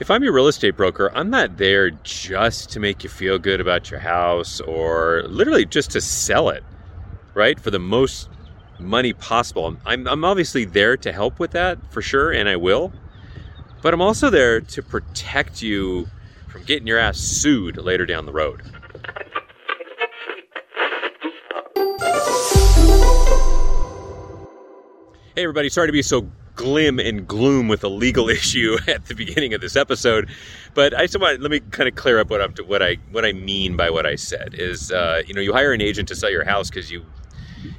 If I'm your real estate broker, I'm not there just to make you feel good about your house or literally just to sell it, right? For the most money possible. I'm, I'm obviously there to help with that for sure, and I will. But I'm also there to protect you from getting your ass sued later down the road. Hey, everybody, sorry to be so glim and gloom with a legal issue at the beginning of this episode, but I just want let me kind of clear up what I'm what I what I mean by what I said is uh, you know you hire an agent to sell your house because you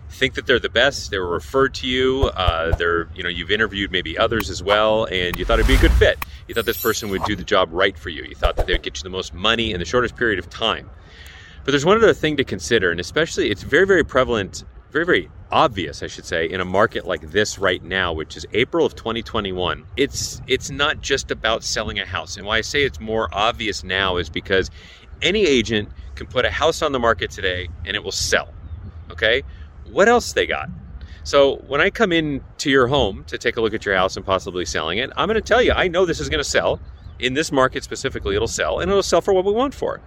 think that they're the best. They were referred to you. Uh, they're you know you've interviewed maybe others as well, and you thought it'd be a good fit. You thought this person would do the job right for you. You thought that they would get you the most money in the shortest period of time. But there's one other thing to consider, and especially it's very very prevalent very, very obvious, I should say, in a market like this right now, which is April of 2021. It's it's not just about selling a house. And why I say it's more obvious now is because any agent can put a house on the market today and it will sell. Okay? What else they got? So when I come in to your home to take a look at your house and possibly selling it, I'm going to tell you I know this is going to sell. In this market specifically, it'll sell and it'll sell for what we want for.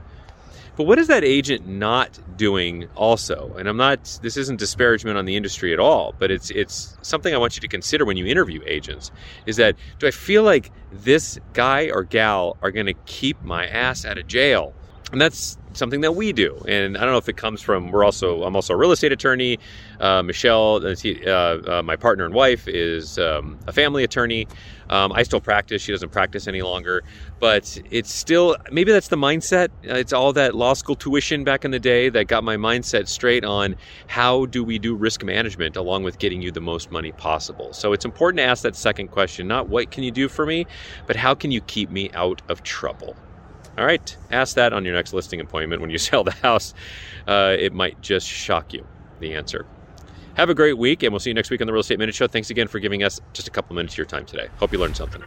But what is that agent not doing also? And I'm not this isn't disparagement on the industry at all, but it's it's something I want you to consider when you interview agents is that do I feel like this guy or gal are going to keep my ass out of jail? And that's something that we do. And I don't know if it comes from we're also I'm also a real estate attorney. Uh, Michelle, uh, uh, my partner and wife, is um, a family attorney. Um, I still practice. She doesn't practice any longer, but it's still maybe that's the mindset. Uh, it's all that law school tuition back in the day that got my mindset straight on how do we do risk management along with getting you the most money possible. So it's important to ask that second question, not what can you do for me, but how can you keep me out of trouble. All right, ask that on your next listing appointment when you sell the house. Uh, it might just shock you, the answer. Have a great week, and we'll see you next week on the Real Estate Minute Show. Thanks again for giving us just a couple minutes of your time today. Hope you learned something.